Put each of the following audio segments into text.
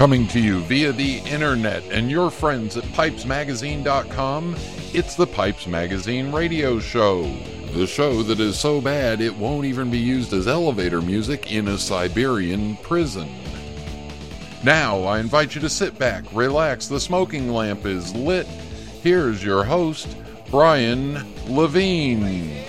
Coming to you via the internet and your friends at pipesmagazine.com, it's the Pipes Magazine radio show. The show that is so bad it won't even be used as elevator music in a Siberian prison. Now, I invite you to sit back, relax, the smoking lamp is lit. Here's your host, Brian Levine.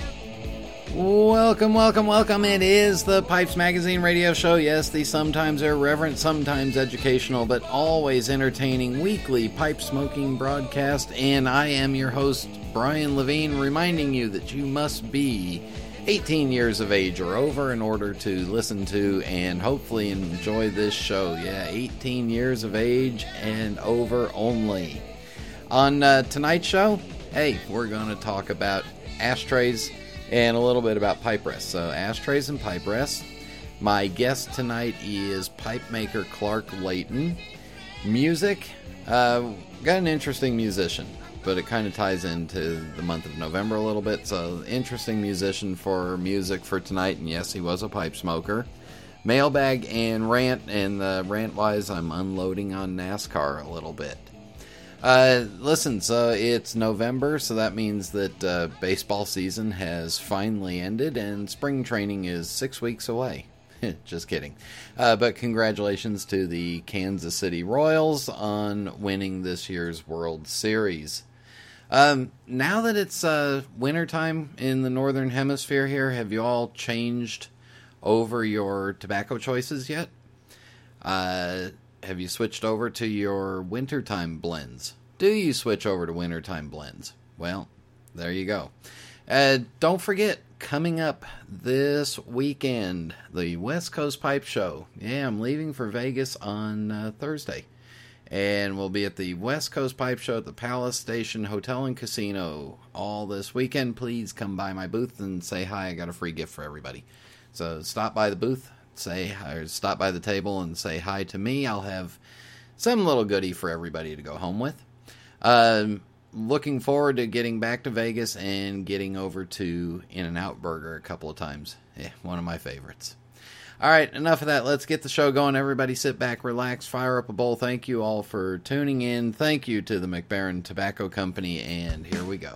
Welcome, welcome, welcome. It is the Pipes Magazine radio show. Yes, the sometimes irreverent, sometimes educational, but always entertaining weekly pipe smoking broadcast. And I am your host, Brian Levine, reminding you that you must be 18 years of age or over in order to listen to and hopefully enjoy this show. Yeah, 18 years of age and over only. On uh, tonight's show, hey, we're going to talk about ashtrays and a little bit about pipe rests. So, ashtrays and pipe rests. My guest tonight is pipe maker Clark Layton. Music, uh, got an interesting musician, but it kind of ties into the month of November a little bit. So, interesting musician for music for tonight. And yes, he was a pipe smoker. Mailbag and rant, and the rant wise, I'm unloading on NASCAR a little bit. Uh, listen, so it's November, so that means that uh, baseball season has finally ended and spring training is six weeks away. Just kidding. Uh, but congratulations to the Kansas City Royals on winning this year's World Series. Um, now that it's uh, wintertime in the Northern Hemisphere here, have you all changed over your tobacco choices yet? Uh, have you switched over to your wintertime blends? Do you switch over to wintertime blends? Well, there you go. Uh, don't forget, coming up this weekend, the West Coast Pipe Show. Yeah, I'm leaving for Vegas on uh, Thursday. And we'll be at the West Coast Pipe Show at the Palace Station Hotel and Casino all this weekend. Please come by my booth and say hi. I got a free gift for everybody. So stop by the booth, say or stop by the table and say hi to me. I'll have some little goodie for everybody to go home with. Um, looking forward to getting back to Vegas and getting over to In and Out Burger a couple of times. Yeah, one of my favorites. All right, enough of that. Let's get the show going. Everybody sit back, relax, fire up a bowl. Thank you all for tuning in. Thank you to the Mac Baren Tobacco Company, and here we go.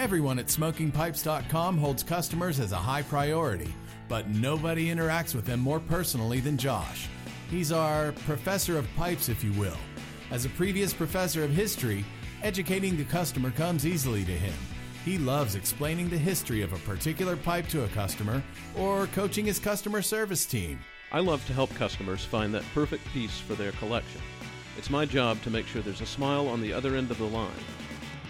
Everyone at smokingpipes.com holds customers as a high priority, but nobody interacts with them more personally than Josh. He's our professor of pipes, if you will. As a previous professor of history, educating the customer comes easily to him. He loves explaining the history of a particular pipe to a customer or coaching his customer service team. I love to help customers find that perfect piece for their collection. It's my job to make sure there's a smile on the other end of the line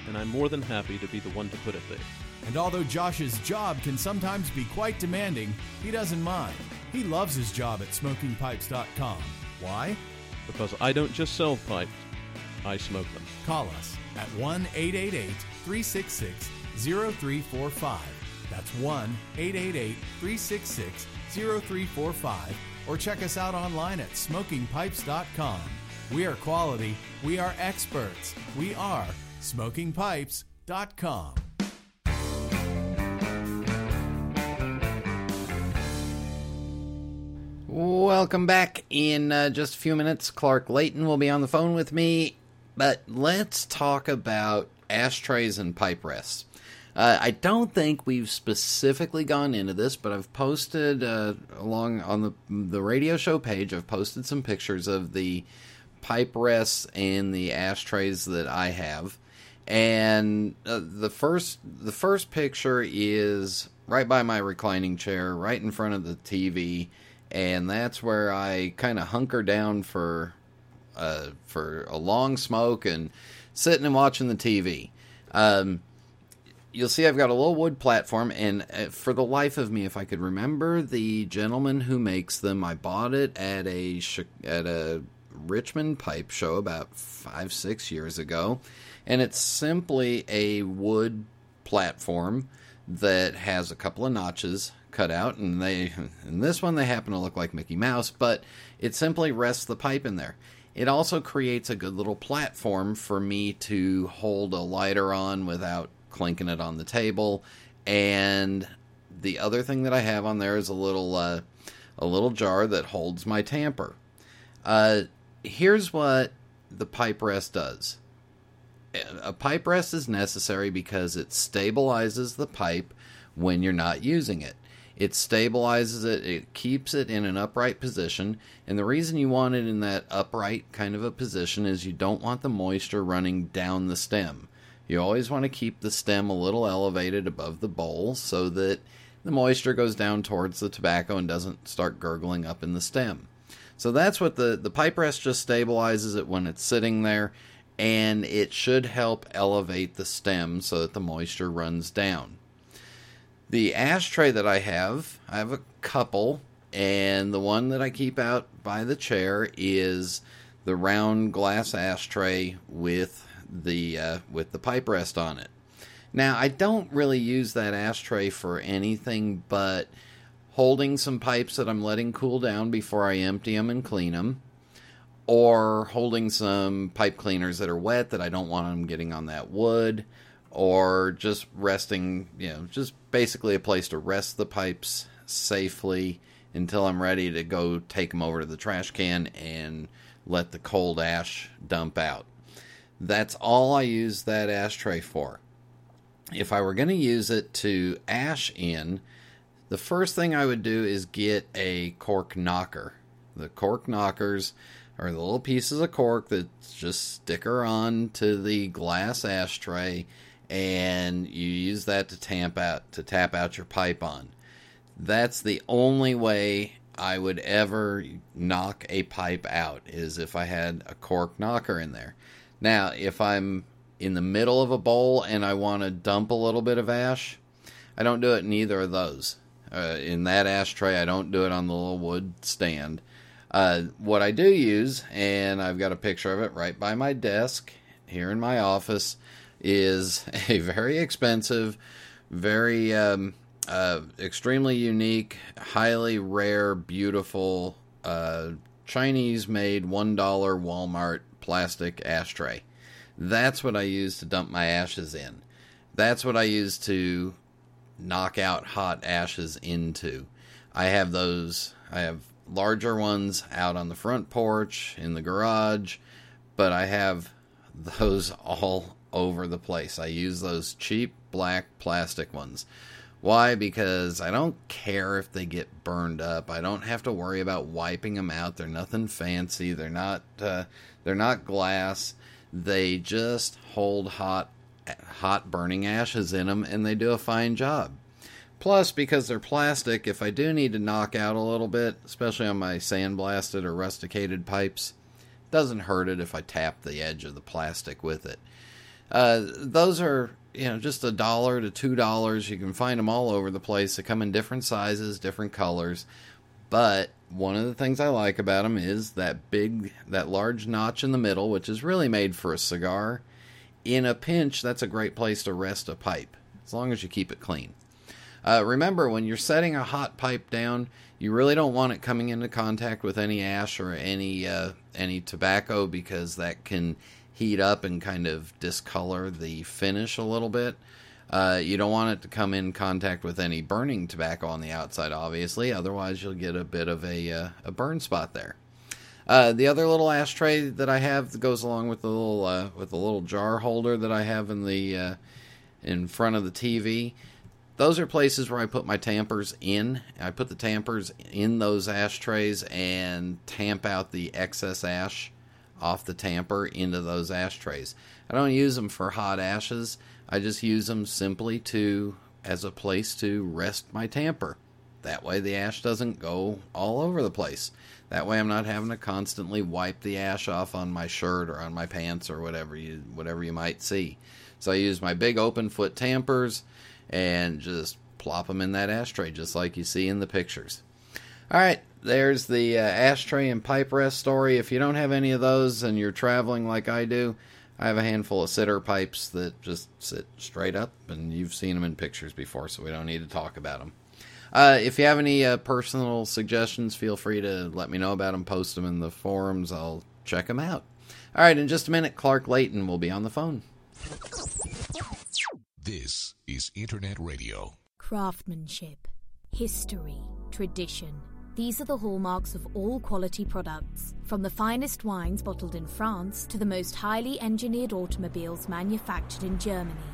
and I'm more than happy to be the one to put it there. And although Josh's job can sometimes be quite demanding, he doesn't mind. He loves his job at smokingpipes.com. Why? Because I don't just sell pipes, I smoke them. Call us at 1 888 366 0345. That's 1 888 366 0345. Or check us out online at smokingpipes.com. We are quality, we are experts, we are smokingpipes.com. Welcome back. In uh, just a few minutes, Clark Layton will be on the phone with me. But let's talk about ashtrays and pipe rests. Uh, I don't think we've specifically gone into this, but I've posted uh, along on the the radio show page. I've posted some pictures of the pipe rests and the ashtrays that I have. And uh, the first the first picture is right by my reclining chair, right in front of the TV, and that's where I kind of hunker down for uh, for a long smoke and sitting and watching the TV. Um, you'll see I've got a little wood platform, and uh, for the life of me, if I could remember the gentleman who makes them, I bought it at a at a Richmond pipe show about five six years ago, and it's simply a wood platform that has a couple of notches cut out, and they in this one they happen to look like Mickey Mouse, but it simply rests the pipe in there. It also creates a good little platform for me to hold a lighter on without clinking it on the table. And the other thing that I have on there is a little uh, a little jar that holds my tamper. Uh, here's what the pipe rest does. A pipe rest is necessary because it stabilizes the pipe when you're not using it. It stabilizes it, it keeps it in an upright position. And the reason you want it in that upright kind of a position is you don't want the moisture running down the stem. You always want to keep the stem a little elevated above the bowl so that the moisture goes down towards the tobacco and doesn't start gurgling up in the stem. So that's what the, the pipe rest just stabilizes it when it's sitting there, and it should help elevate the stem so that the moisture runs down. The ashtray that I have, I have a couple, and the one that I keep out by the chair is the round glass ashtray with the uh, with the pipe rest on it. Now, I don't really use that ashtray for anything but holding some pipes that I'm letting cool down before I empty them and clean them, or holding some pipe cleaners that are wet that I don't want them getting on that wood, or just resting, you know, just basically a place to rest the pipes safely until I'm ready to go take them over to the trash can and let the cold ash dump out. That's all I use that ashtray for. If I were going to use it to ash in, the first thing I would do is get a cork knocker. The cork knockers are the little pieces of cork that just sticker on to the glass ashtray and you use that to tamp out to tap out your pipe on. That's the only way I would ever knock a pipe out is if I had a cork knocker in there. Now, if I'm in the middle of a bowl and I want to dump a little bit of ash, I don't do it in either of those. Uh, in that ashtray, I don't do it on the little wood stand. Uh, what I do use, and I've got a picture of it right by my desk here in my office, is a very expensive, very um, uh, extremely unique, highly rare, beautiful uh, Chinese made $1 Walmart plastic ashtray. That's what I use to dump my ashes in. That's what I use to knock out hot ashes into. I have those, I have larger ones out on the front porch, in the garage, but I have those all over the place. I use those cheap black plastic ones. Why? Because I don't care if they get burned up. I don't have to worry about wiping them out. They're nothing fancy. They're not. Uh, they're not glass. They just hold hot, hot burning ashes in them, and they do a fine job. Plus, because they're plastic, if I do need to knock out a little bit, especially on my sandblasted or rusticated pipes, doesn't hurt it if I tap the edge of the plastic with it. Uh, those are you know just a dollar to two dollars. You can find them all over the place. They come in different sizes, different colors. But one of the things I like about them is that big, that large notch in the middle, which is really made for a cigar. In a pinch, that's a great place to rest a pipe, as long as you keep it clean. Uh, remember, when you're setting a hot pipe down, you really don't want it coming into contact with any ash or any uh, any tobacco because that can heat up and kind of discolor the finish a little bit. Uh, you don't want it to come in contact with any burning tobacco on the outside, obviously. Otherwise, you'll get a bit of a, uh, a burn spot there. Uh, the other little ashtray that I have that goes along with the little uh, with the little jar holder that I have in the uh, in front of the TV. Those are places where I put my tampers in. I put the tampers in those ashtrays and tamp out the excess ash off the tamper into those ashtrays. I don't use them for hot ashes. I just use them simply to as a place to rest my tamper. That way the ash doesn't go all over the place. That way I'm not having to constantly wipe the ash off on my shirt or on my pants or whatever you whatever you might see. So I use my big open foot tampers and just plop them in that ashtray just like you see in the pictures. All right, there's the uh, ashtray and pipe rest story. If you don't have any of those and you're traveling like I do, I have a handful of sitter pipes that just sit straight up, and you've seen them in pictures before, so we don't need to talk about them. Uh, if you have any uh, personal suggestions, feel free to let me know about them. Post them in the forums. I'll check them out. All right, in just a minute, Clark Layton will be on the phone. This is Internet Radio. Craftsmanship, history, tradition. These are the hallmarks of all quality products, from the finest wines bottled in France to the most highly engineered automobiles manufactured in Germany.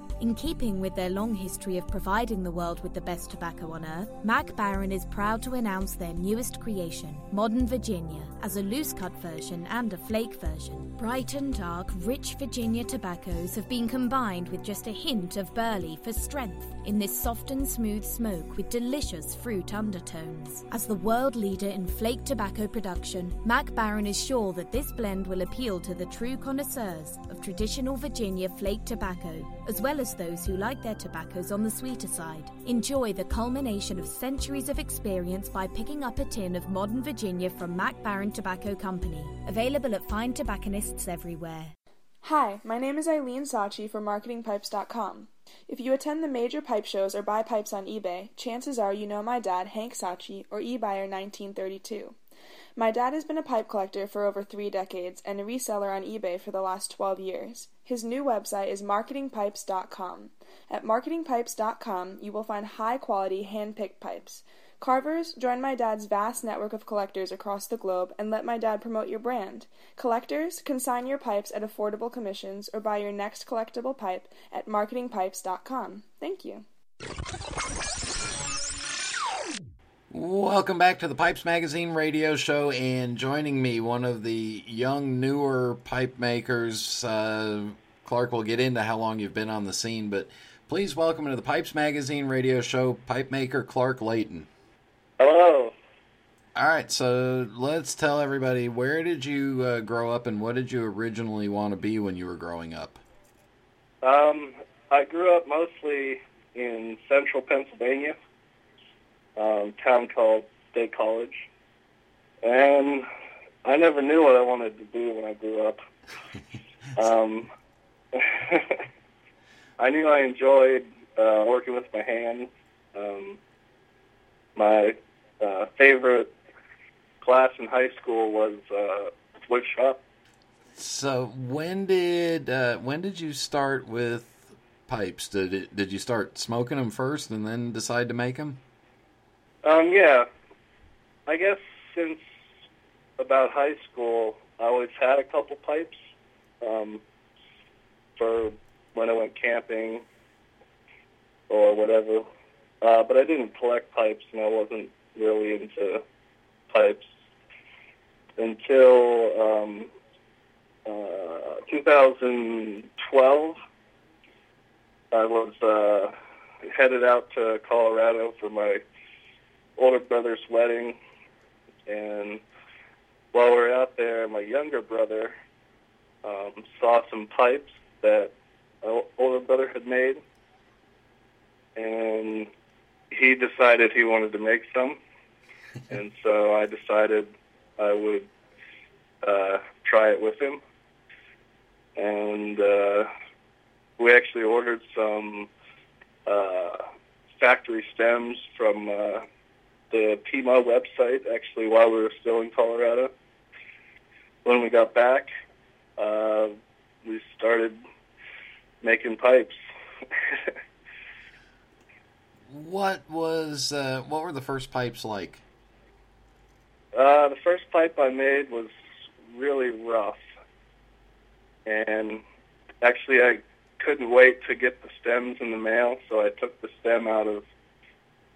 In keeping with their long history of providing the world with the best tobacco on earth, Mac Baren is proud to announce their newest creation, Modern Virginia, as a loose cut version and a flake version. Bright and dark, rich Virginia tobaccos have been combined with just a hint of burley for strength in this soft and smooth smoke with delicious fruit undertones. As the world leader in flake tobacco production, Mac Baren is sure that this blend will appeal to the true connoisseurs of traditional Virginia flake tobacco, as well as those who like their tobaccos on the sweeter side. Enjoy the culmination of centuries of experience by picking up a tin of modern Virginia from Mac Baren Tobacco Company, available at fine tobacconists everywhere. Hi, my name is Eileen Sachi from MarketingPipes.com. If you attend the major pipe shows or buy pipes on eBay, chances are you know my dad, Hank Sachi, or eBuyer1932. My dad has been a pipe collector for over three decades and a reseller on eBay for the last 12 years. His new website is marketingpipes.com. At marketingpipes.com, you will find high quality hand picked pipes. Carvers, join my dad's vast network of collectors across the globe and let my dad promote your brand. Collectors, consign your pipes at affordable commissions or buy your next collectible pipe at marketingpipes.com. Thank you. Welcome back to the Pipes Magazine radio show, and joining me, one of the young, newer pipe makers. Uh, Clark will get into how long you've been on the scene, but please welcome to the Pipes Magazine radio show, pipe maker Clark Layton. Hello. All right, so let's tell everybody where did you uh, grow up, and what did you originally want to be when you were growing up? Um, I grew up mostly in central Pennsylvania, um, town called State College, and I never knew what I wanted to do when I grew up. um, I knew I enjoyed uh, working with my hands. Um, my uh, favorite class in high school was uh, wood shop. So when did uh, when did you start with pipes? Did it did you start smoking them first and then decide to make them? Um, yeah, I guess since about high school, I always had a couple pipes um, for when I went camping or whatever. Uh, but I didn't collect pipes, and I wasn't really into pipes until um, uh, 2012. I was uh, headed out to Colorado for my older brother's wedding, and while we were out there, my younger brother um, saw some pipes that my older brother had made, and he decided he wanted to make some, and so I decided I would uh, try it with him, and uh, we actually ordered some uh, factory stems from uh, the Pimo website. Actually, while we were still in Colorado, when we got back, uh, we started making pipes. What was uh, what were the first pipes like? Uh, the first pipe I made was really rough, and actually, I couldn't wait to get the stems in the mail, so I took the stem out of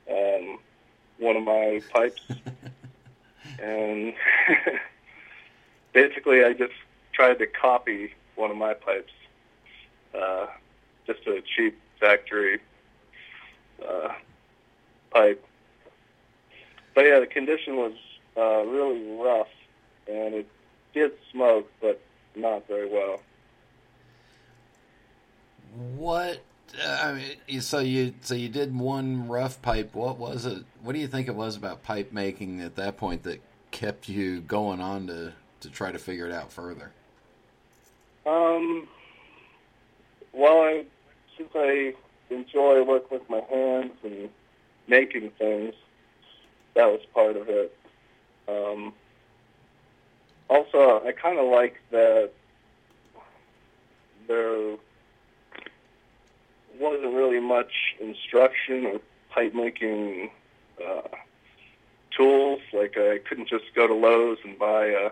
um, one of my pipes, and basically, I just tried to copy one of my pipes, uh, just a cheap factory uh, pipe. But yeah, the condition was uh, really rough, and it did smoke, but not very well. What? I mean, so you so you did one rough pipe. What was it? What do you think it was about pipe making at that point that kept you going on to to try to figure it out further? Um. Well, I, since I enjoy working with my hands and making things, that was part of it. Um, also, I kind of like that there wasn't really much instruction or pipe making uh, tools. Like I couldn't just go to Lowe's and buy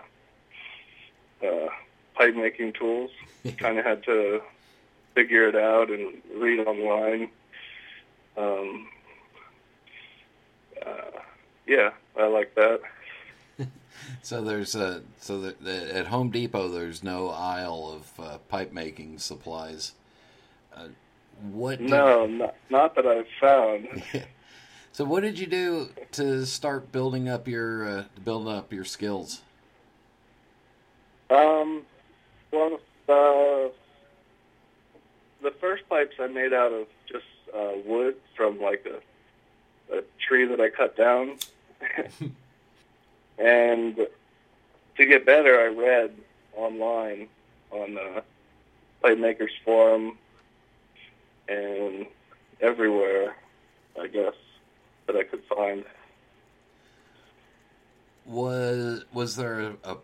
uh, uh, pipe making tools. kind of had to figure it out and read online. Um, uh, yeah, I like that. so there's a so the, the, at Home Depot there's no aisle of uh, pipe making supplies. Uh, what? Did... No, not, not that I've found. so what did you do to start building up your uh, building up your skills? Um, well, uh, the first pipes I made out of just uh, wood from like a, a tree that I cut down. and to get better, I read online on uh, Pipe Makers Forum and everywhere, I guess, that I could find. Was was there a,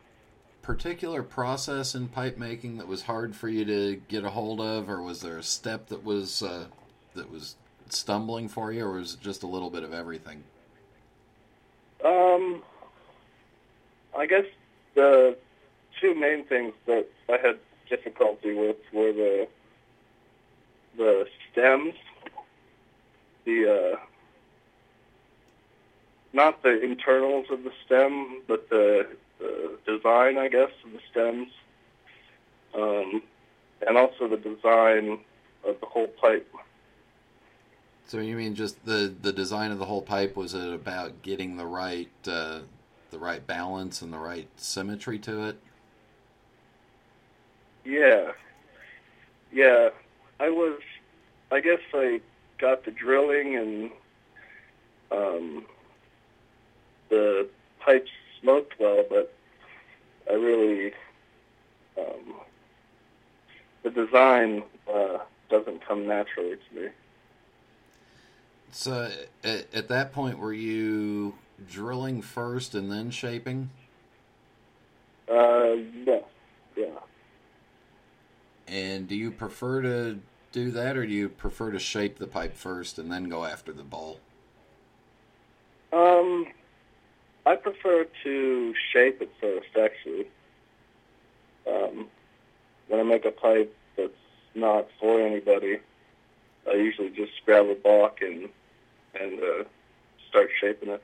particular process in pipe making that was hard for you to get a hold of, or was there a step that was uh, that was stumbling for you, or was it just a little bit of everything? Um, I guess the two main things that I had difficulty with were the the stems, the uh, not the internals of the stem, but the, the design, I guess, of the stems, um, and also the design of the whole pipe. So you mean just the the design of the whole pipe? Was it about getting the right uh, the right balance and the right symmetry to it? Yeah, yeah. I was, I guess I got the drilling and um, the pipes smoked well, but I really, um, the design uh, doesn't come naturally to me. So at, at that point, were you drilling first and then shaping? Uh, yeah, yeah. And do you prefer to do that, or do you prefer to shape the pipe first and then go after the bowl? Um, I prefer to shape it first, actually. Um, when I make a pipe that's not for anybody, I usually just grab a block and and uh, start shaping it.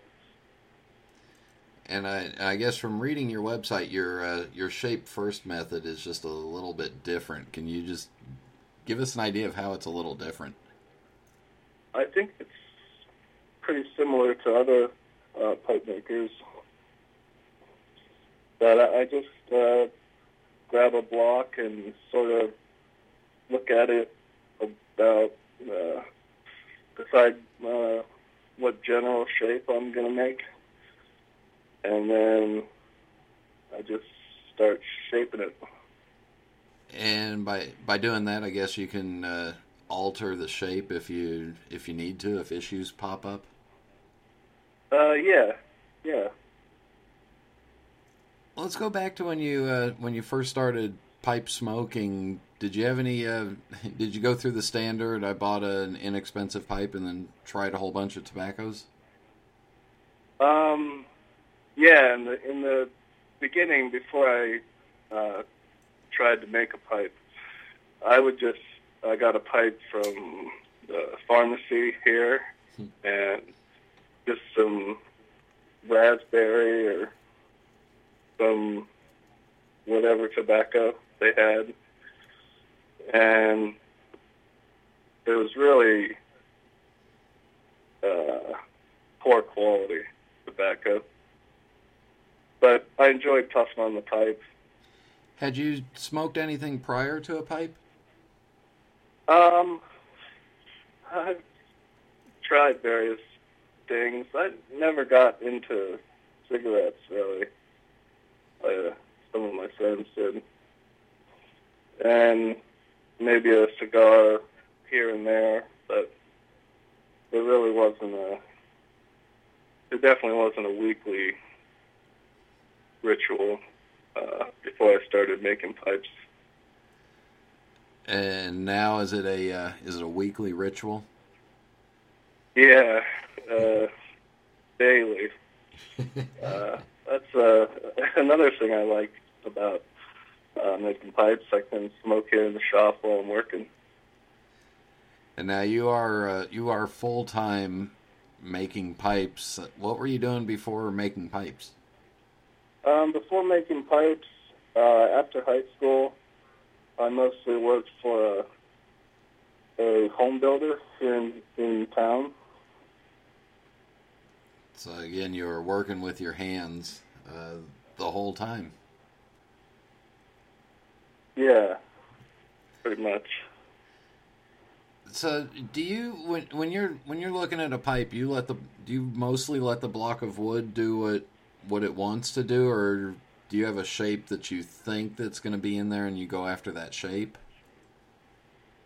And I, I guess from reading your website, your uh, your shape first method is just a little bit different. Can you just give us an idea of how it's a little different? I think it's pretty similar to other uh, pipe makers. But I, I just uh, grab a block and sort of look at it about uh, decide uh, what general shape I'm going to make, and then I just start shaping it. And by by doing that, I guess you can uh, alter the shape if you if you need to, if issues pop up. Uh, yeah, yeah. Let's go back to when you uh, when you first started pipe smoking. Did you have any? Uh, did you go through the standard? I bought an inexpensive pipe and then tried a whole bunch of tobaccos. Um, yeah. In the in the beginning, before I uh, tried to make a pipe, I would just I got a pipe from the pharmacy here, and just some raspberry or some whatever tobacco they had, and it was really uh, poor quality tobacco. But I enjoyed puffing on the pipe. Had you smoked anything prior to a pipe? Um, I've tried various things. I never got into cigarettes really. Uh, some of my friends did, and maybe a cigar here and there, but it really wasn't a. It definitely wasn't a weekly ritual uh, before I started making pipes. And now is it a uh, is it a weekly ritual? Yeah, uh, daily. uh, that's uh, another thing I like about uh, making pipes. I can smoke here in the shop while I'm working. And now you are uh, you are full time making pipes. What were you doing before making pipes? Um, before making pipes, uh, after high school, I mostly worked for a, a home builder here in, in town. So again, you were working with your hands uh, the whole time. Yeah, pretty much. So, do you when when you're when you're looking at a pipe, you let the do you mostly let the block of wood do what what it wants to do, or do you have a shape that you think that's going to be in there, and you go after that shape?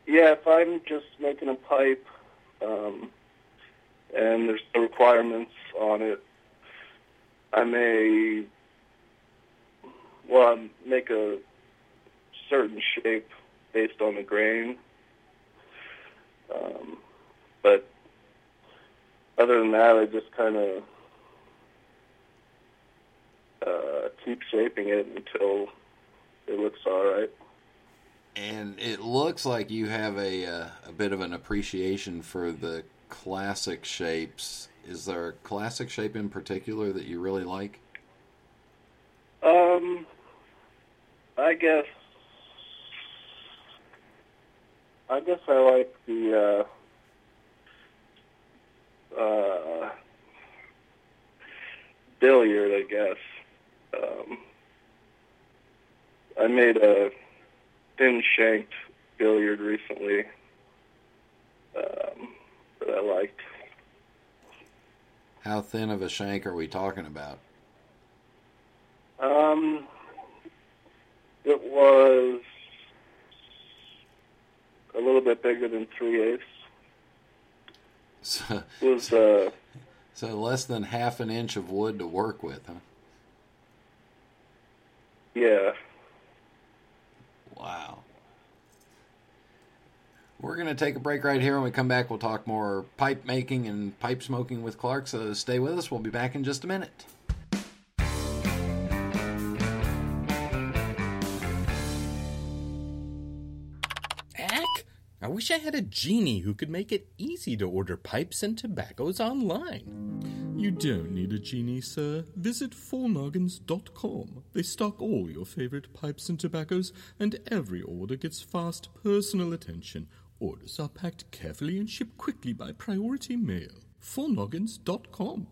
Yeah, if I'm just making a pipe, um, and there's no requirements on it, I may well make a certain shape based on the grain. Um, but other than that, I just kind of uh, keep shaping it until it looks all right. And it looks like you have a uh, a bit of an appreciation for the classic shapes. Is there a classic shape in particular that you really like? Um, I guess I guess I like the uh, uh, billiard. I guess um, I made a thin shanked billiard recently um, that I liked. How thin of a shank are we talking about? Um, it was a little bit bigger than three eighths. So, It was uh, so less than half an inch of wood to work with, huh? Yeah. Wow. We're going to take a break right here. When we come back, we'll talk more pipe making and pipe smoking with Clark. So stay with us. We'll be back in just a minute. Wish I had a genie who could make it easy to order pipes and tobaccos online. You don't need a genie, sir. Visit fournoggins.com. They stock all your favorite pipes and tobaccos, and every order gets fast personal attention. Orders are packed carefully and shipped quickly by priority mail. Fournoggins.com.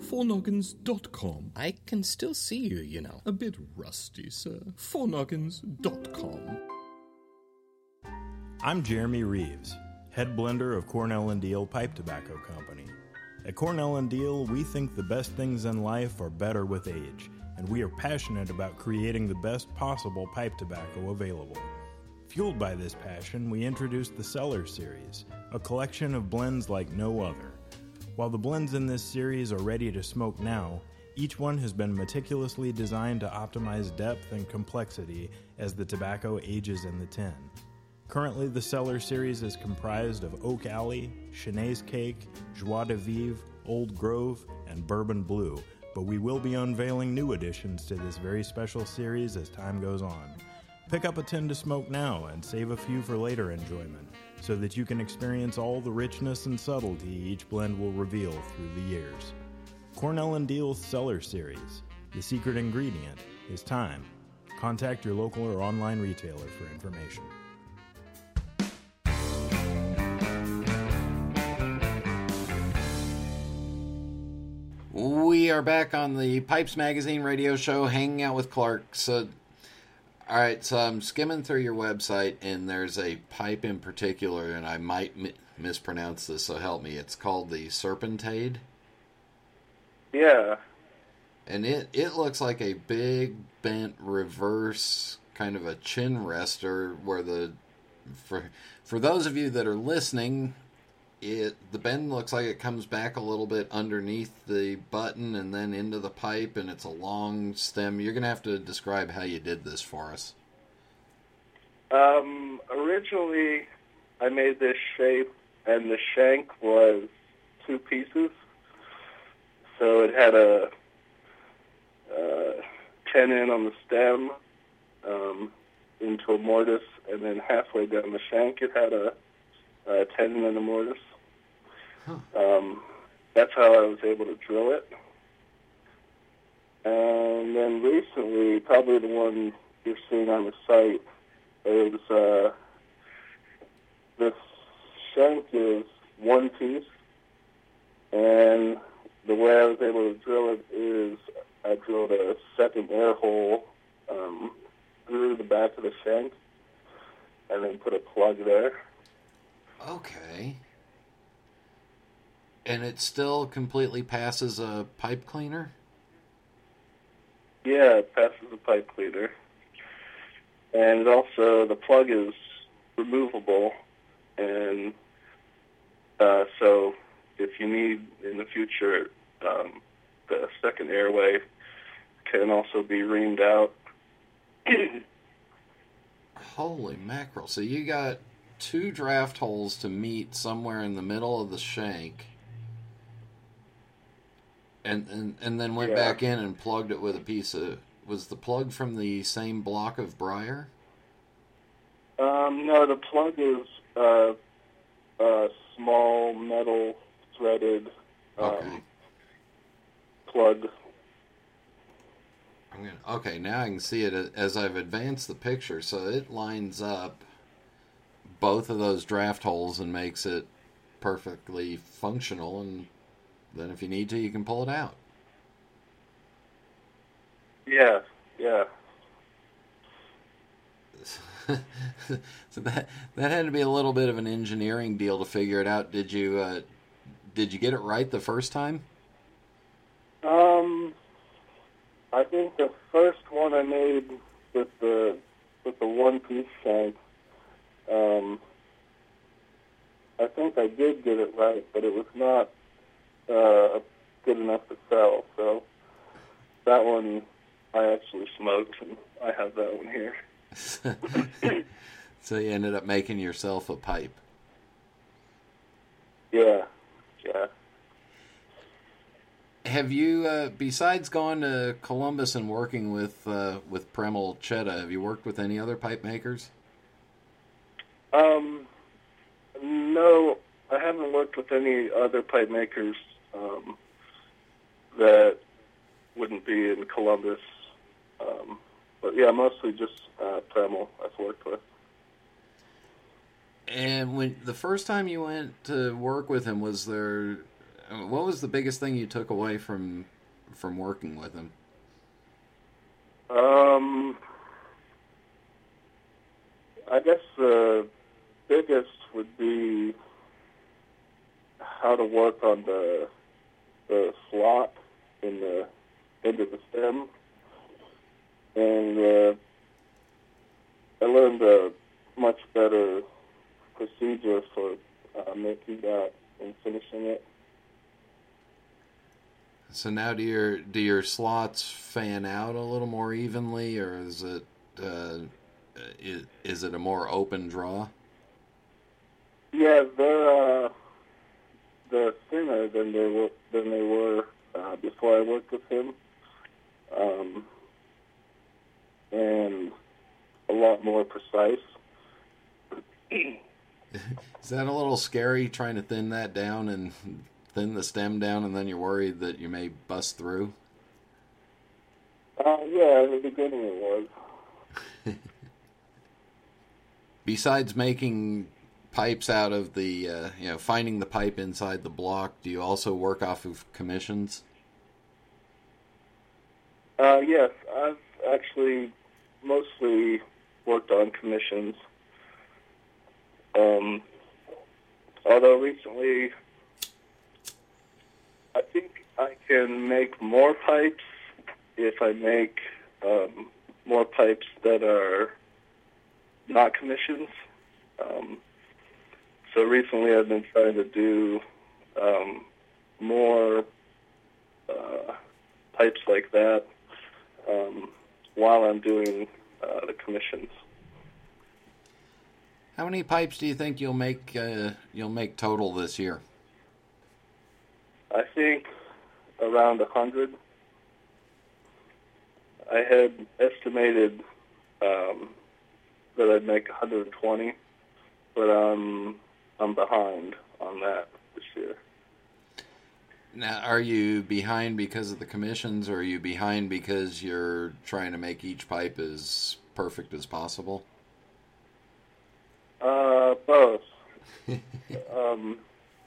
Fournoggins.com. I can still see you, you know. A bit rusty, sir. Fournoggins.com. I'm Jeremy Reeves, head blender of Cornell and Diehl Pipe Tobacco Company. At Cornell and Diehl, we think the best things in life are better with age, and we are passionate about creating the best possible pipe tobacco available. Fueled by this passion, we introduced the Cellar Series, a collection of blends like no other. While the blends in this series are ready to smoke now, each one has been meticulously designed to optimize depth and complexity as the tobacco ages in the tin. Currently, the Cellar series is comprised of Oak Alley, Chenaise Cake, Joie de Vivre, Old Grove, and Bourbon Blue, but we will be unveiling new additions to this very special series as time goes on. Pick up a tin to smoke now and save a few for later enjoyment so that you can experience all the richness and subtlety each blend will reveal through the years. Cornell and Diehl's Cellar Series. The secret ingredient is time. Contact your local or online retailer for information. We are back on the Pipes Magazine radio show, hanging out with Clark. So, all right, so I'm skimming through your website, and there's a pipe in particular, and I might mi- mispronounce this, so help me. It's called the Serpentade, Yeah. and it it looks like a big bent reverse kind of a chin rester, where the for for those of you that are listening, it the bend looks like it comes back a little bit underneath the button and then into the pipe and it's a long stem you're gonna have to describe how you did this for us Um, originally, I made this shape, and the shank was two pieces. So it had a uh, tenon on the stem um, into a mortise, and then halfway down the shank, it had a, a tenon and a mortise. Um, that's how I was able to drill it. And then recently, probably the one you're seeing on the site, is was uh, this shank is one piece, and the way I was able to drill it is I drilled a second air hole um, through the back of the shank, and then put a plug there. Okay. And it still completely passes a pipe cleaner? Yeah, it passes a pipe cleaner, and also the plug is removable, and uh, so if you need in the future, um, the second airway can also be reamed out. holy mackerel. So you got two draft holes to meet somewhere in the middle of the shank and and, and then went Yeah. back in and plugged it with a piece of was the plug from the same block of briar Um, no, the plug is uh, a small metal threaded um, plug. I'm gonna, okay, now I can see it as I've advanced the picture, so it lines up both of those draft holes and makes it perfectly functional. And then, if you need to, you can pull it out. Yeah, yeah. so that that had to be a little bit of an engineering deal to figure it out. Did you uh, did you get it right the first time? Um, I think the first one I made with the with the one piece shank, um, I think I did get it right, but it was not uh, good enough to sell. So that one I actually smoked, and I have that one here. so you ended up making yourself a pipe. Yeah, yeah. Have you, uh, besides going to Columbus and working with uh, with Premal Chheda, have you worked with any other pipe makers? Um, no, I haven't worked with any other pipe makers um, that wouldn't be in Columbus. Um, but yeah, mostly just uh, I've worked with. And when the first time you went to work with him, was there? What was the biggest thing you took away from from working with him? Um, I guess the biggest would be how to work on the the slot in the end of the stem, and uh, I learned a much better procedure for uh, making that and finishing it. So now, do your do your slots fan out a little more evenly, or is it uh, is, is it a more open draw? Yeah, they're uh, they're thinner than they were than they were uh, before I worked with him, um, and a lot more precise. Is that a little scary trying to thin that down and thin the stem down, and then you're worried that you may bust through? Uh, yeah, in the beginning it was. Besides making pipes out of the, uh, you know, finding the pipe inside the block, do you also work off of commissions? Uh, yes, I've actually mostly worked on commissions. Um, although recently, I think I can make more pipes if I make um, more pipes that are not commissions. Um, so recently, I've been trying to do um, more uh, pipes like that um, while I'm doing uh, the commissions. How many pipes do you think you'll make? Uh, you'll make total this year? I think around a hundred. I had estimated um, that I'd make 120, but I'm I'm behind on that this year. Now, are you behind because of the commissions, or are you behind because you're trying to make each pipe as perfect as possible? Uh, both. um,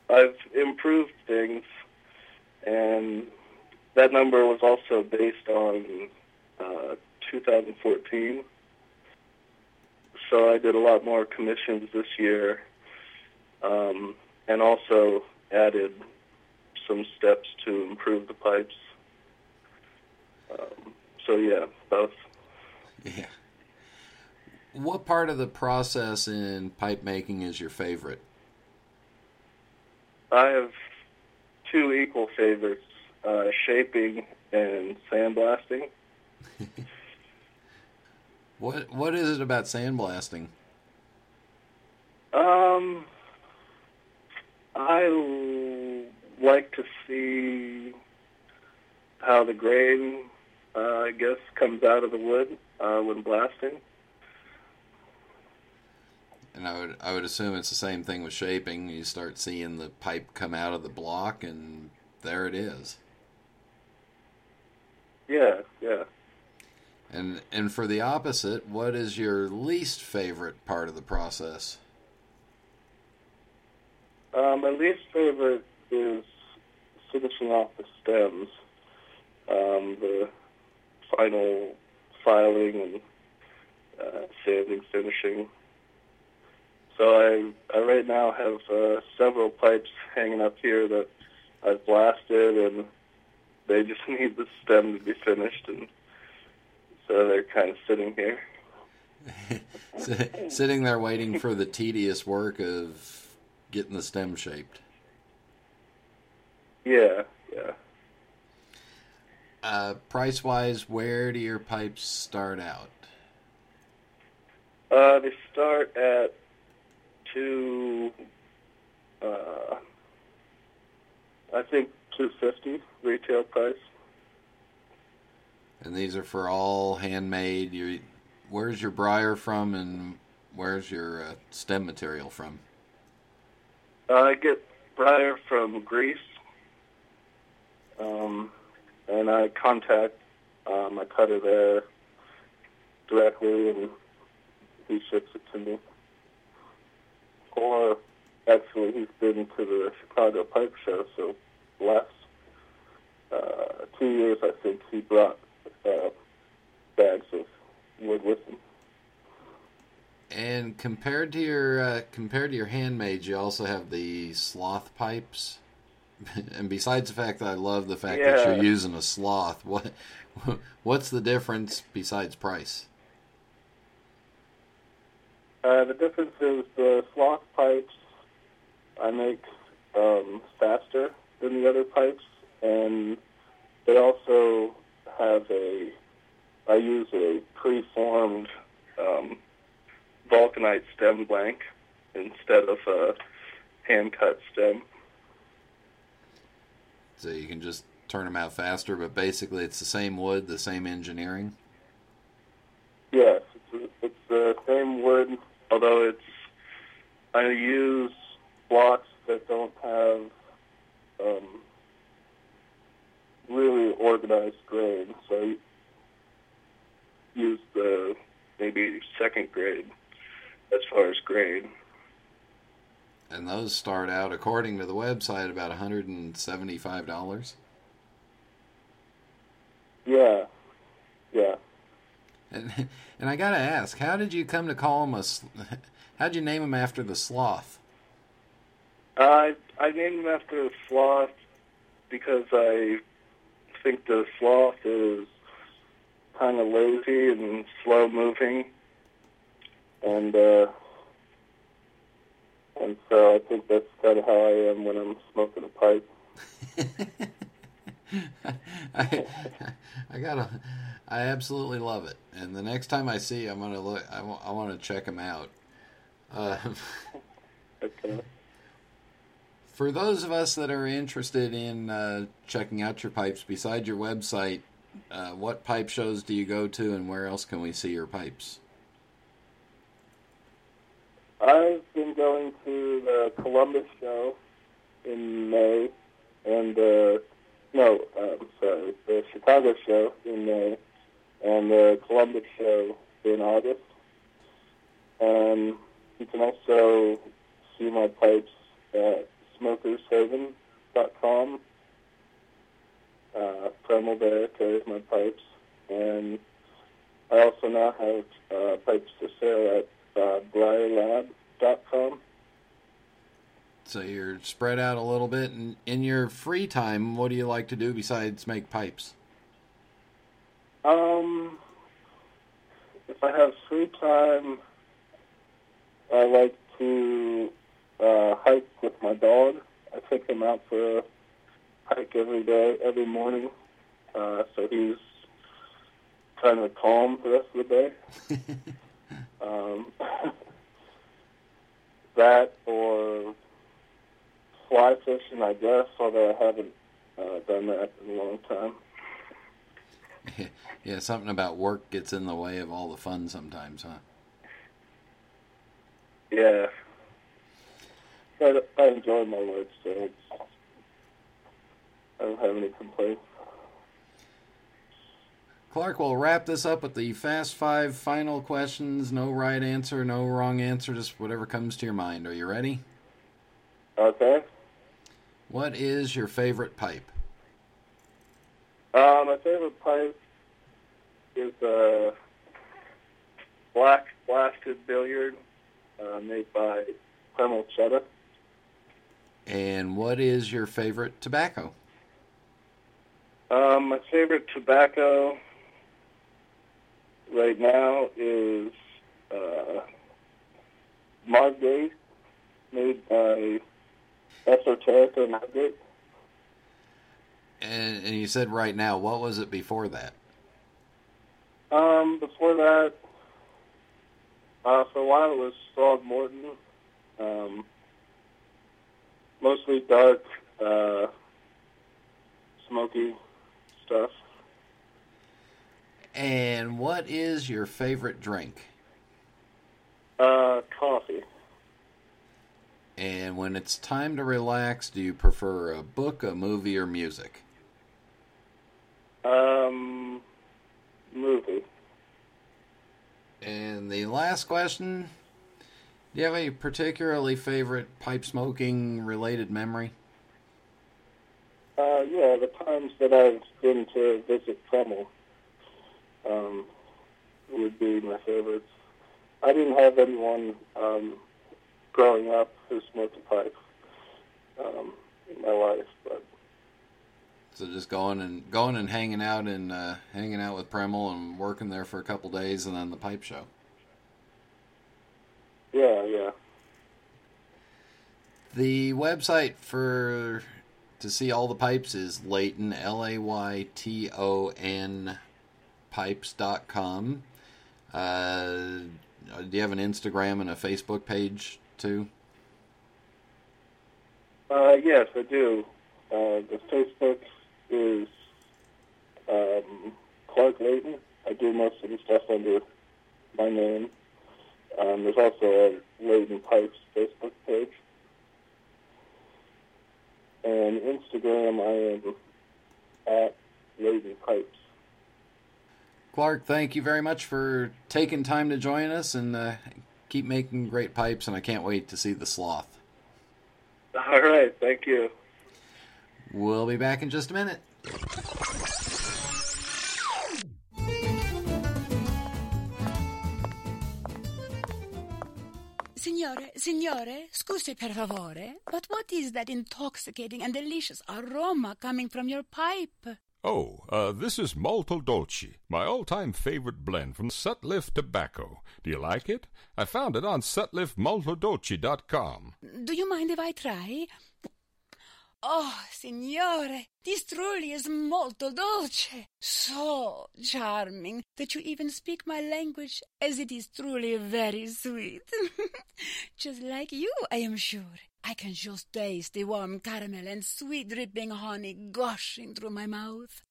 I've improved things, and that number was also based on uh, 2014. So I did a lot more commissions this year, um, and also added some steps to improve the pipes. Um, so yeah, both. Yeah. What part of the process in pipe making is your favorite? I have two equal favorites: uh, shaping and sandblasting. What What is it about sandblasting? Um, I like to see how the grain, uh, I guess, comes out of the wood uh, when blasting. And I would I would assume it's the same thing with shaping. You start seeing the pipe come out of the block, and there it is. Yeah, yeah. And and for the opposite, what is your least favorite part of the process? Uh, my least favorite is finishing off the stems, um, the final filing and uh, sanding, finishing. So I, I right now have uh, several pipes hanging up here that I've blasted, and they just need the stem to be finished, and so they're kind of sitting here. Sitting there waiting for the tedious work of getting the stem shaped. Yeah, yeah. Uh, price wise, where do your pipes start out? Uh, they start at two. Uh, I think two fifty retail price. And these are for all handmade. You, where's your briar from, and where's your uh, stem material from? Uh, I get briar from Greece, um, and I contact uh, my cutter there directly, and he ships it to me. Or actually, he's been to the Chicago Pipe Show, so last uh, two years, I think he brought uh, bags of wood with him. And compared to your uh, compared to your handmade, you also have the sloth pipes. and besides the fact that I love the fact that you're using a sloth, what what's the difference besides price? Uh, the difference is the sloth pipes I make um, faster than the other pipes, and they also have a. I use a preformed um, vulcanite stem blank instead of a hand cut stem. So you can just turn them out faster, but basically it's the same wood, the same engineering. Yes, it's, it's the same wood, although it's I use blocks that don't have um, really organized grain, So I use the maybe second grade as far as grade. And those start out, according to the website, about $175. Yeah, yeah. And, and I got to ask, how did you come to call him a. How'd you name him after the sloth? I I named him after a sloth because I think the sloth is kind of lazy and slow moving, and uh, and so I think that's kind of how I am when I'm smoking a pipe. I, I gotta, I absolutely love it. And the next time I see, you, I'm gonna look. I want to check him out. Uh, Okay. for those of us that are interested in uh, checking out your pipes, besides your website, uh, what pipe shows do you go to, and where else can we see your pipes? I've been going to the Columbus show in May, and uh, no, I'm sorry, the Chicago show in May, and the Columbus show in August. Um, you can also see my pipes at smokershaven.com. Uh, Primal Bear carries my pipes, and I also now have uh, pipes for sale at uh, briarlab.com. So you're spread out a little bit, and in your free time, what do you like to do besides make pipes? Um, if I have free time, I like to uh, hike with my dog. I take him out for a hike every day, every morning. Uh, so he's kind of calm the rest of the day. um, that or fly fishing, I guess, although I haven't uh, done that in a long time. yeah, something about work gets in the way of all the fun sometimes, huh? Yeah. I, I enjoy my work, so I don't have any complaints. Clark, we'll wrap this up with the fast five final questions. No right answer, no wrong answer, just whatever comes to your mind. Are you ready? Okay. What is your favorite pipe? Uh, my favorite pipe is a black blasted billiard uh, made by Premal Chheda. And what is your favorite tobacco? Um, my favorite tobacco right now is uh, Margate, made by Esoterica Margate. And, and you said right now, what was it before that? Um, before that, uh, for a while it was Frog Morton. Um, mostly dark, uh, smoky stuff. And what is your favorite drink? Uh, coffee. And when it's time to relax, do you prefer a book, a movie, or music? Um, movie. And the last question Do you have a particularly favorite pipe smoking related memory? Uh, yeah, the times that I've been to visit Premal um, would be my favorites. I didn't have anyone um, growing up who smoked a pipe um, in my life, but So just going and going and hanging out and uh, hanging out with Premal and working there for a couple days, and then the pipe show. yeah, yeah. The website for to see all the pipes is Layton L A Y T O N pipes.com. Uh, do you have an Instagram and a Facebook page too? Uh, yes, I do. Uh, the Facebook is um, Clark Layton. I do most of the stuff under my name. Um, there's also a Layton Pipes Facebook page. And Instagram, I am at Layton Pipes. Clark, thank you very much for taking time to join us and uh, keep making great pipes. And I can't wait to see the sloth. All right, thank you. We'll be back in just a minute. Signore, signore, scusi per favore, but what is that intoxicating and delicious aroma coming from your pipe? Oh, uh, this is Molto Dolce, my all-time favorite blend from Sutliff Tobacco. Do you like it? I found it on sutliffmaltodolce.com. Do you mind if I try? Oh, signore, this truly is molto dolce. So charming that you even speak my language as it is truly very sweet. just like you, I am sure. I can just taste the warm caramel and sweet dripping honey gushing through my mouth.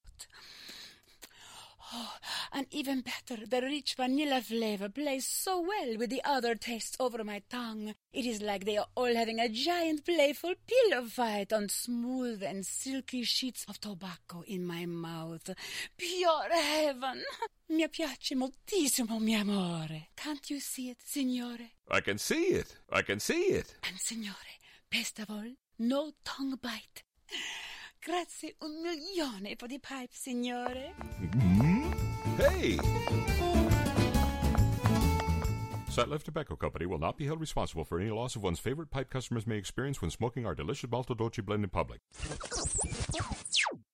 Oh, and even better, the rich vanilla flavor plays so well with the other tastes over my tongue. It is like they are all having a giant playful pillow fight on smooth and silky sheets of tobacco in my mouth. Pure heaven! Mi piace moltissimo, mio amore. Can't you see it, signore? I can see it. I can see it. And signore, best of all, no tongue bite. Grazie un milione for the pipe, signore. Hey! Sutliff Tobacco Company will not be held responsible for any loss of one's favorite pipe customers may experience when smoking our delicious Molto Dolce blend in public.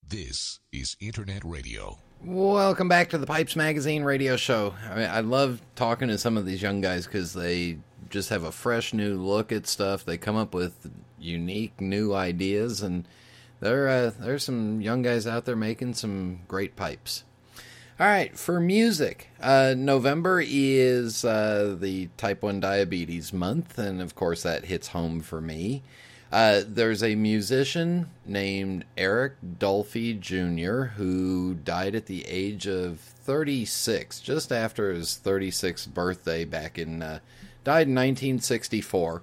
This is Internet Radio. Welcome back to the Pipes Magazine radio show. I, mean, I love talking to some of these young guys because they just have a fresh new look at stuff. They come up with unique new ideas, and there uh, there's some young guys out there making some great pipes. All right, for music, uh, November is uh, the type 1 diabetes month, and of course, that hits home for me. Uh, there's a musician named Eric Dolphy Jr. who died at the age of 36, just after his 36th birthday back in, uh, died in 1964.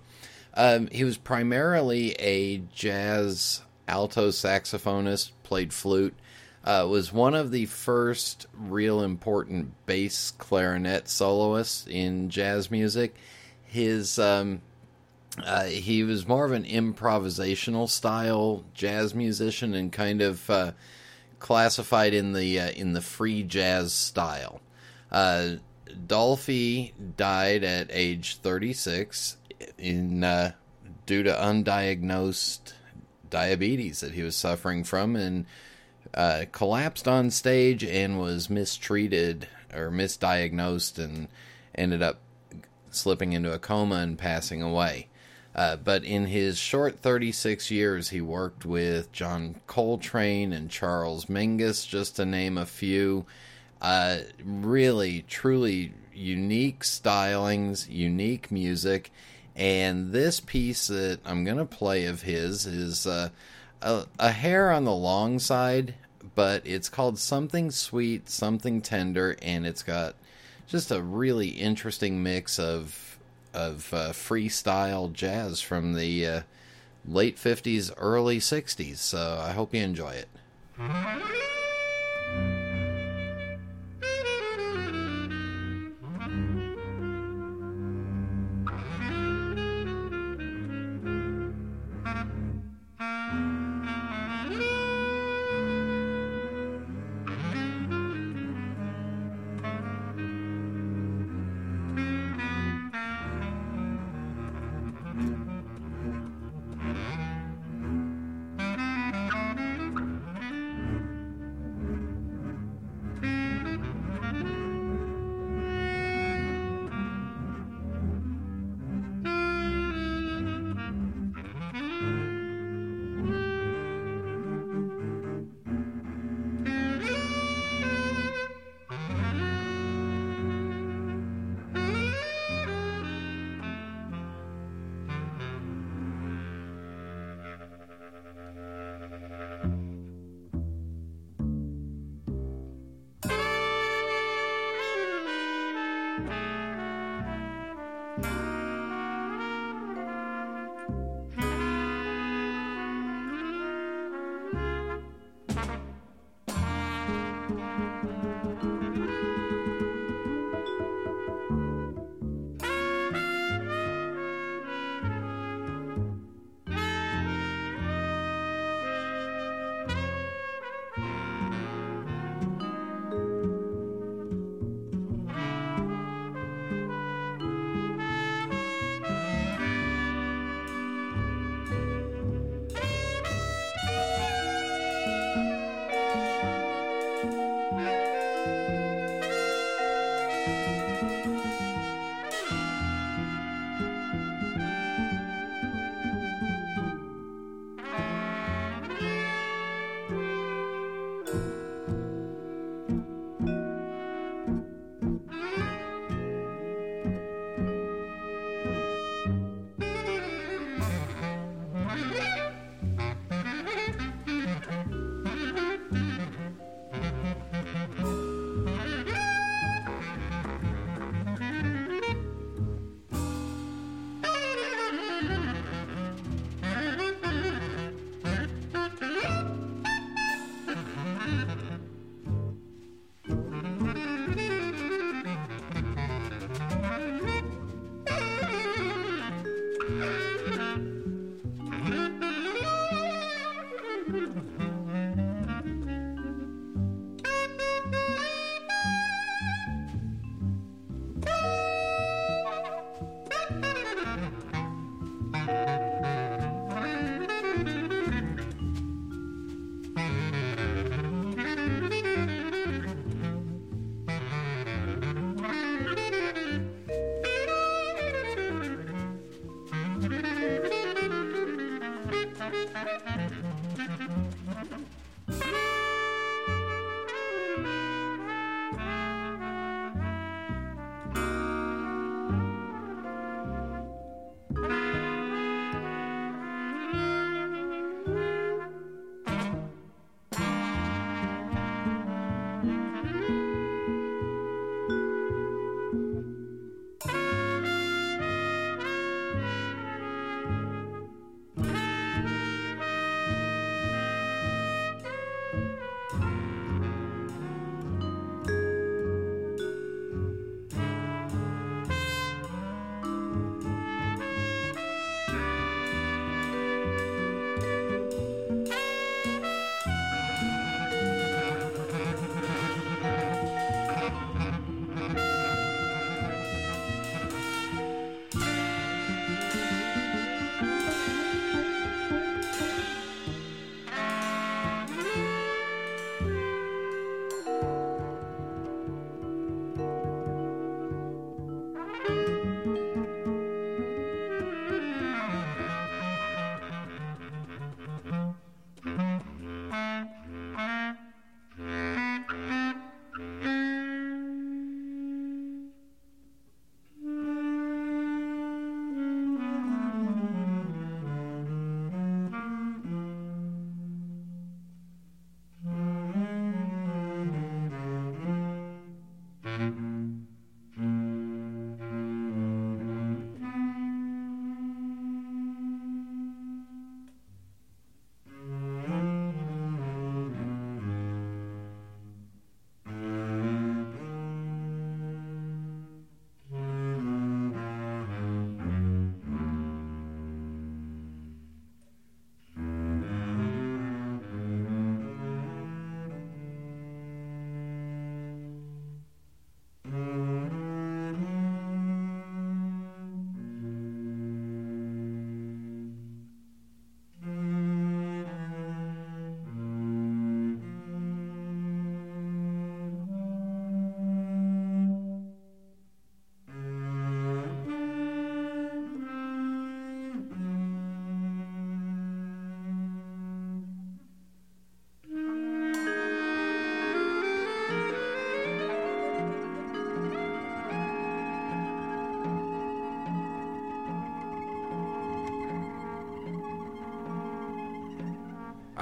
Um, he was primarily a jazz alto saxophonist, played flute uh, was one of the first real important bass clarinet soloists in jazz music. His um, uh, he was more of an improvisational style jazz musician and kind of uh, classified in the uh, in the free jazz style. Uh, Dolphy died at age 36 in uh, due to undiagnosed diabetes that he was suffering from and uh, collapsed on stage and was mistreated or misdiagnosed and ended up slipping into a coma and passing away. Uh, but in his short 36 years, he worked with John Coltrane and Charles Mingus, just to name a few. Uh, really, truly unique stylings, unique music. And this piece that I'm going to play of his is uh, a, a hair on the long side, but it's called Something Sweet, Something Tender, and it's got just a really interesting mix of of uh, freestyle jazz from the uh, late 50s, early 60s. So I hope you enjoy it.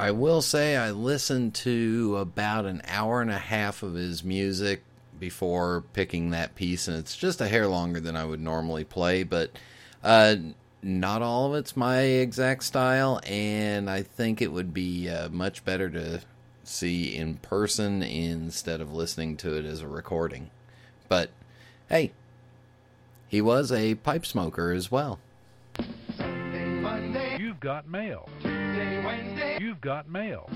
I will say I listened to about an hour and a half of his music before picking that piece, and it's just a hair longer than I would normally play, but uh, not all of it's my exact style, and I think it would be uh, much better to see in person instead of listening to it as a recording. But hey, he was a pipe smoker as well. You've got mail. You've got mail.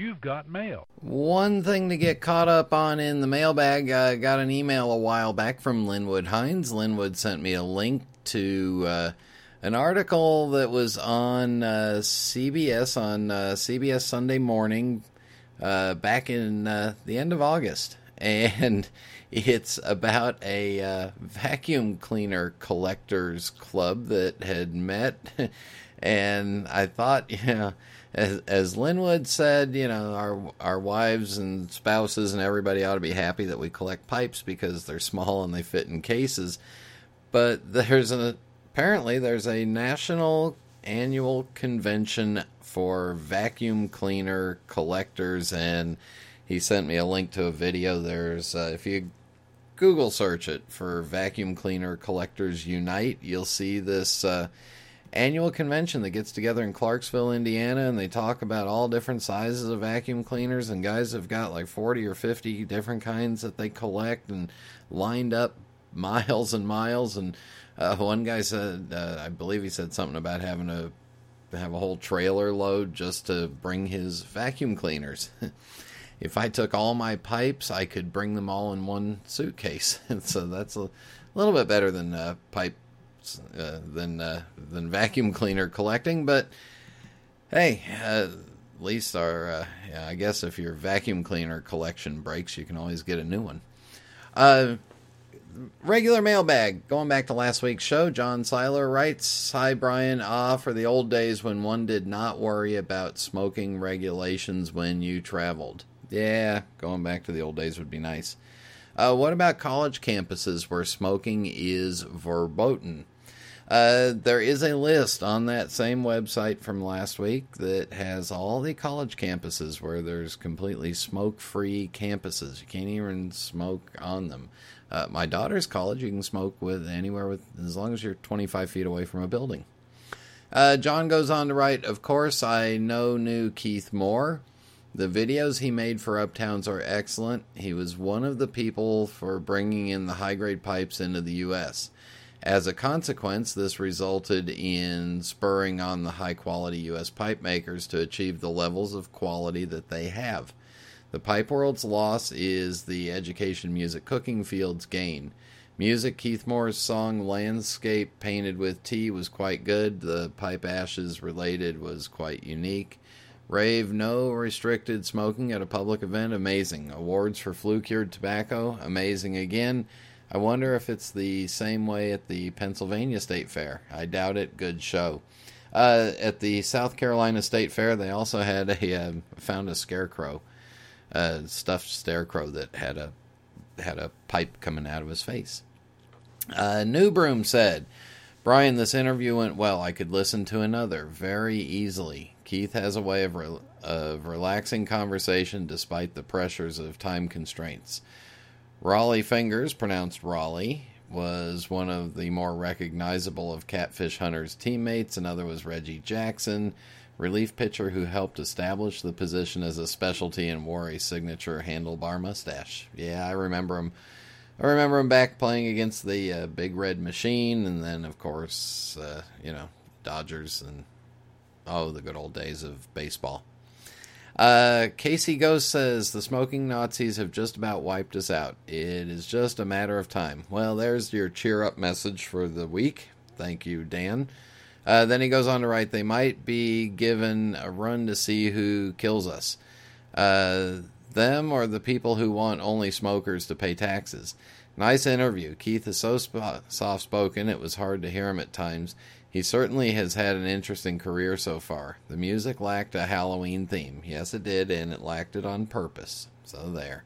You've got mail. One thing to get caught up on in the mailbag, I got an email a while back from Linwood Hines. Linwood sent me a link to uh, an article that was on uh, CBS on uh, CBS Sunday morning uh, back in uh, the end of August. And it's about a uh, vacuum cleaner collectors club that had met. and I thought, you know, as, as Linwood said, you know, our our wives and spouses and everybody ought to be happy that we collect pipes because they're small and they fit in cases. But there's a apparently there's a national annual convention for vacuum cleaner collectors and he sent me a link to a video there's uh, if you google search it for vacuum cleaner collectors unite you'll see this uh, annual convention that gets together in clarksville indiana and they talk about all different sizes of vacuum cleaners and guys have got like 40 or 50 different kinds that they collect and lined up miles and miles and uh, one guy said, uh, I believe he said something about having to have a whole trailer load just to bring his vacuum cleaners. if I took all my pipes, I could bring them all in one suitcase. so that's a little bit better than uh, uh, than uh, than vacuum cleaner collecting. But hey, uh, at least our uh, yeah, I guess if your vacuum cleaner collection breaks, you can always get a new one. Uh, regular mailbag. Going back to last week's show, John Seiler writes Hi, Brian. Ah, for the old days when one did not worry about smoking regulations when you traveled. Yeah, going back to the old days would be nice. Uh, what about college campuses where smoking is verboten? Uh, there is a list on that same website from last week that has all the college campuses where there's completely smoke free campuses. You can't even smoke on them. Uh, my daughter's college, you can smoke with anywhere with as long as you're 25 feet away from a building. Uh, John goes on to write, Of course, I know new Keith Moore. The videos he made for Uptowns are excellent. He was one of the people for bringing in the high grade pipes into the U.S. As a consequence, this resulted in spurring on the high quality U.S. pipe makers to achieve the levels of quality that they have. The pipe world's loss is the education music cooking field's gain. Music, Keith Moore's song Landscape Painted with Tea was quite good. The pipe ashes related was quite unique. Rave, no restricted smoking at a public event, amazing. Awards for flue cured tobacco, amazing again. I wonder if it's the same way at the Pennsylvania State Fair. I doubt it. Good show. Uh, at the South Carolina State Fair, they also had a uh, found a scarecrow a stuffed scarecrow that had a had a pipe coming out of his face. Uh, New Broom said, "Brian, this interview went well. I could listen to another very easily. Keith has a way of re- of relaxing conversation despite the pressures of time constraints." Rollie Fingers, pronounced Raleigh, was one of the more recognizable of Catfish Hunter's teammates. Another was Reggie Jackson relief pitcher who helped establish the position as a specialty and wore a signature handlebar mustache. Yeah, I remember him. I remember him back playing against the uh, Big Red Machine, and then of course, uh, you know, Dodgers and oh, the good old days of baseball. Uh, Casey Ghost says the smoking Nazis have just about wiped us out. It is just a matter of time. Well, there's your cheer up message for the week. Thank you, Dan. Uh, then he goes on to write, they might be given a run to see who kills us. Uh, them or the people who want only smokers to pay taxes. Nice interview. Keith is so sp- soft spoken, it was hard to hear him at times. He certainly has had an interesting career so far. The music lacked a Halloween theme. Yes, it did, and it lacked it on purpose. So there.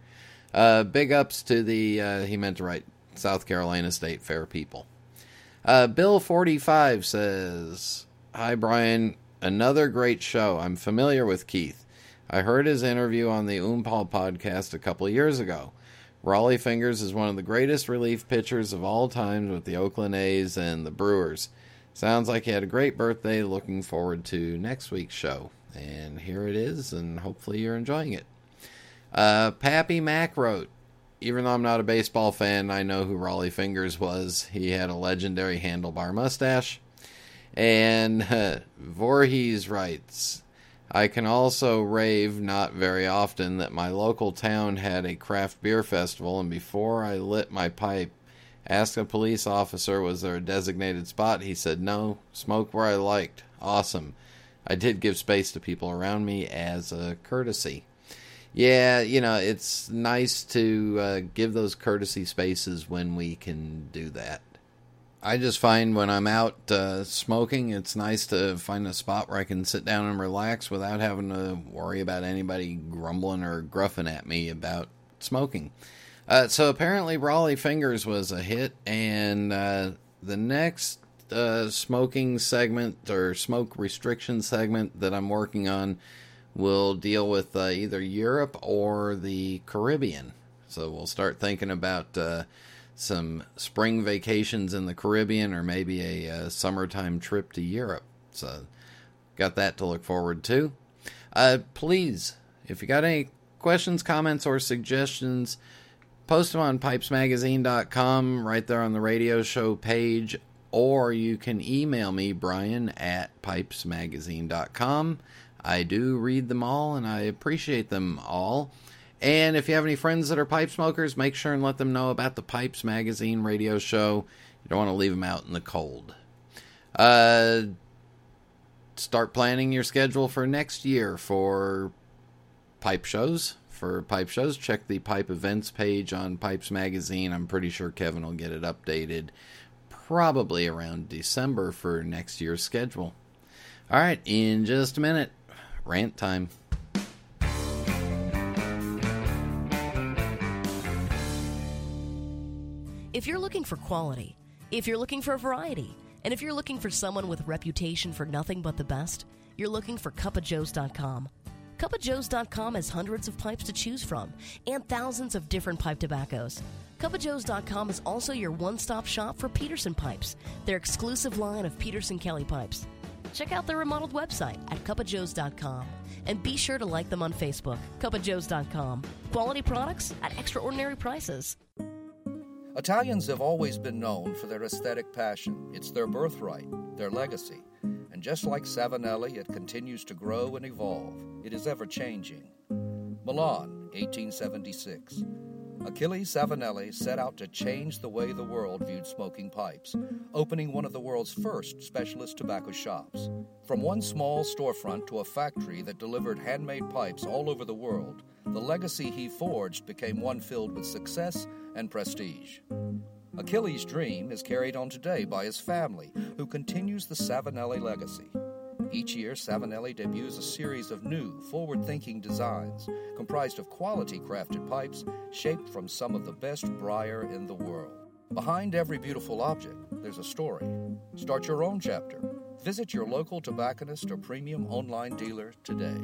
Uh, big ups to the, uh, he meant to write South Carolina State Fair people. Uh, Bill45 says, Hi, Brian. Another great show. I'm familiar with Keith. I heard his interview on the Oompal podcast a couple years ago. Rollie Fingers is one of the greatest relief pitchers of all time with the Oakland A's and the Brewers. Sounds like you had a great birthday. Looking forward to next week's show. And here it is, and hopefully you're enjoying it. Uh, Pappy Mac wrote, even though I'm not a baseball fan, I know who Rollie Fingers was. He had a legendary handlebar mustache. And uh, Voorhees writes, I can also rave not very often that my local town had a craft beer festival, and before I lit my pipe, asked a police officer was there a designated spot. He said no, smoke where I liked. Awesome. I did give space to people around me as a courtesy. Yeah, you know, it's nice to uh, give those courtesy spaces when we can do that. I just find when I'm out uh, smoking, it's nice to find a spot where I can sit down and relax without having to worry about anybody grumbling or gruffing at me about smoking. Uh, so apparently, Rollie Fingers was a hit, and uh, the next uh, smoking segment or smoke restriction segment that I'm working on will deal with uh, either Europe or the Caribbean. So we'll start thinking about uh, some spring vacations in the Caribbean or maybe a, uh, summertime trip to Europe. So, got that to look forward to. Please, if you got any questions, comments, or suggestions, post them on pipesmagazine.com right there on the radio show page, or you can email me, Brian, at pipesmagazine.com. I do read them all and I appreciate them all. And if you have any friends that are pipe smokers, make sure and let them know about the Pipes Magazine radio show. You don't want to leave them out in the cold. Uh, start planning your schedule for next year for pipe shows. For pipe shows, check the pipe events page on Pipes Magazine. I'm pretty sure Kevin will get it updated probably around December for next year's schedule. All right, in just a minute, rant time. If you're looking for quality, if you're looking for variety, and if you're looking for someone with reputation for nothing but the best, you're looking for cupofjoes.com. Cupofjoes.com has hundreds of pipes to choose from and thousands of different pipe tobaccos. Cupofjoes.com is also your one-stop shop for Peterson pipes, their exclusive line of Peterson Kelly pipes. Check out their remodeled website at cupofjoes.com and be sure to like them on Facebook, cupofjoes.com. Quality products at extraordinary prices. Italians have always been known for their aesthetic passion. It's their birthright, their legacy. And just like Savinelli, it continues to grow and evolve. It is ever changing. Milan, 1876. Achille Savinelli set out to change the way the world viewed smoking pipes, opening one of the world's first specialist tobacco shops. From one small storefront to a factory that delivered handmade pipes all over the world, the legacy he forged became one filled with success and prestige. Achilles' dream is carried on today by his family, who continues the Savinelli legacy. Each year, Savinelli debuts a series of new, forward thinking designs comprised of quality crafted pipes shaped from some of the best briar in the world. Behind every beautiful object, there's a story. Start your own chapter. Visit your local tobacconist or premium online dealer today.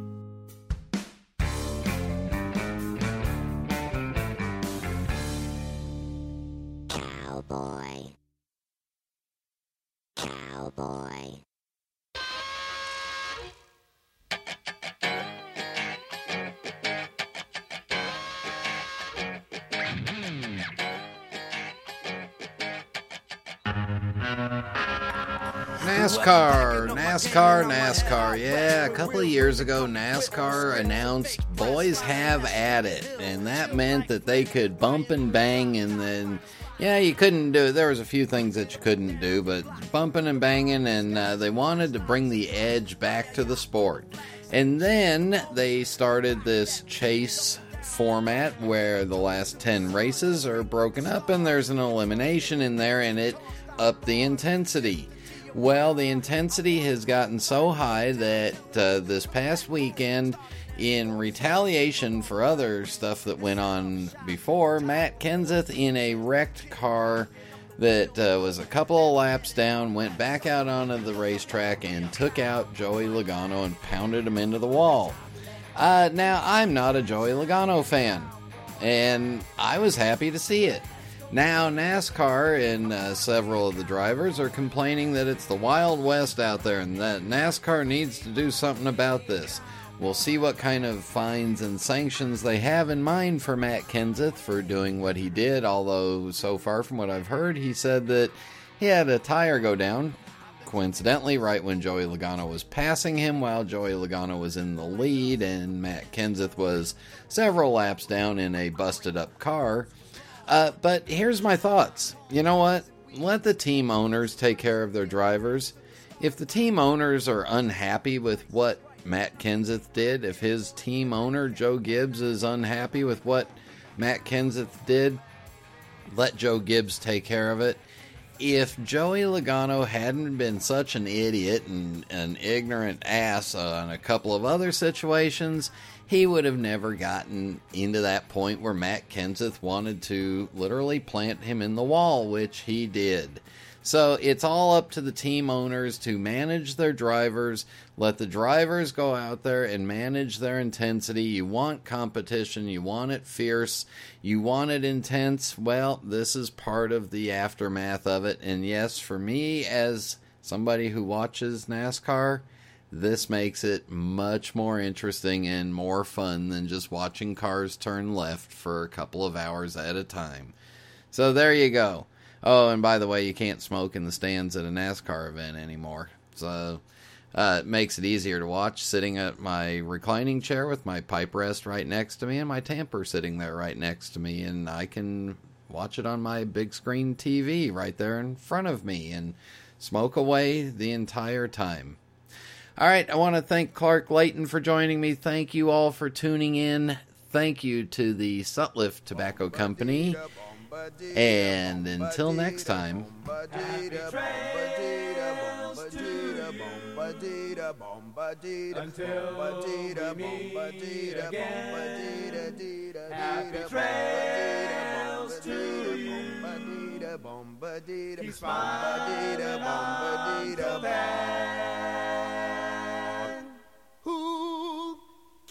Cowboy. Cowboy. NASCAR, NASCAR, NASCAR. Yeah, a couple of years ago, NASCAR announced boys have at it. And that meant that they could bump and bang, and then, yeah, you couldn't do There was a few things that you couldn't do, but bumping and banging, and uh, they wanted to bring the edge back to the sport. And then they started this chase format where the last 10 races are broken up and there's an elimination in there, and it upped the intensity. Well, the intensity has gotten so high that uh, this past weekend, in retaliation for other stuff that went on before, Matt Kenseth in a wrecked car that uh, was a couple of laps down, went back out onto the racetrack and took out Joey Logano and pounded him into the wall. Uh, now, I'm not a Joey Logano fan, and I was happy to see it. Now, NASCAR and uh, several of the drivers are complaining that it's the Wild West out there and that NASCAR needs to do something about this. We'll see what kind of fines and sanctions they have in mind for Matt Kenseth for doing what he did, although, so far from what I've heard, he said that he had a tire go down, coincidentally, right when Joey Logano was passing him, while Joey Logano was in the lead, and Matt Kenseth was several laps down in a busted up car. Uh, but here's my thoughts. You know what? Let the team owners take care of their drivers. If the team owners are unhappy with what Matt Kenseth did, if his team owner, Joe Gibbs, is unhappy with what Matt Kenseth did, let Joe Gibbs take care of it. If Joey Logano hadn't been such an idiot and an ignorant ass on a couple of other situations, he would have never gotten into that point where Matt Kenseth wanted to literally plant him in the wall, which he did. So it's all up to the team owners to manage their drivers. Let the drivers go out there and manage their intensity. You want competition, you want it fierce, you want it intense. Well, this is part of the aftermath of it. And yes, for me, as somebody who watches NASCAR, this makes it much more interesting and more fun than just watching cars turn left for a couple of hours at a time. So there you go. Oh, and by the way, you can't smoke in the stands at a NASCAR event anymore. So uh, it makes it easier to watch sitting at my reclining chair with my pipe rest right next to me and my tamper sitting there right next to me. And I can watch it on my big screen TV right there in front of me and smoke away the entire time. All right, I want to thank Clark Layton for joining me. Thank you all for tuning in. Thank you to the Sutliff Tobacco Company. And until next time.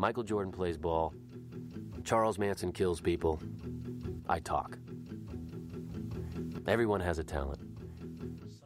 Michael Jordan plays ball. Charles Manson kills people. I talk. Everyone has a talent.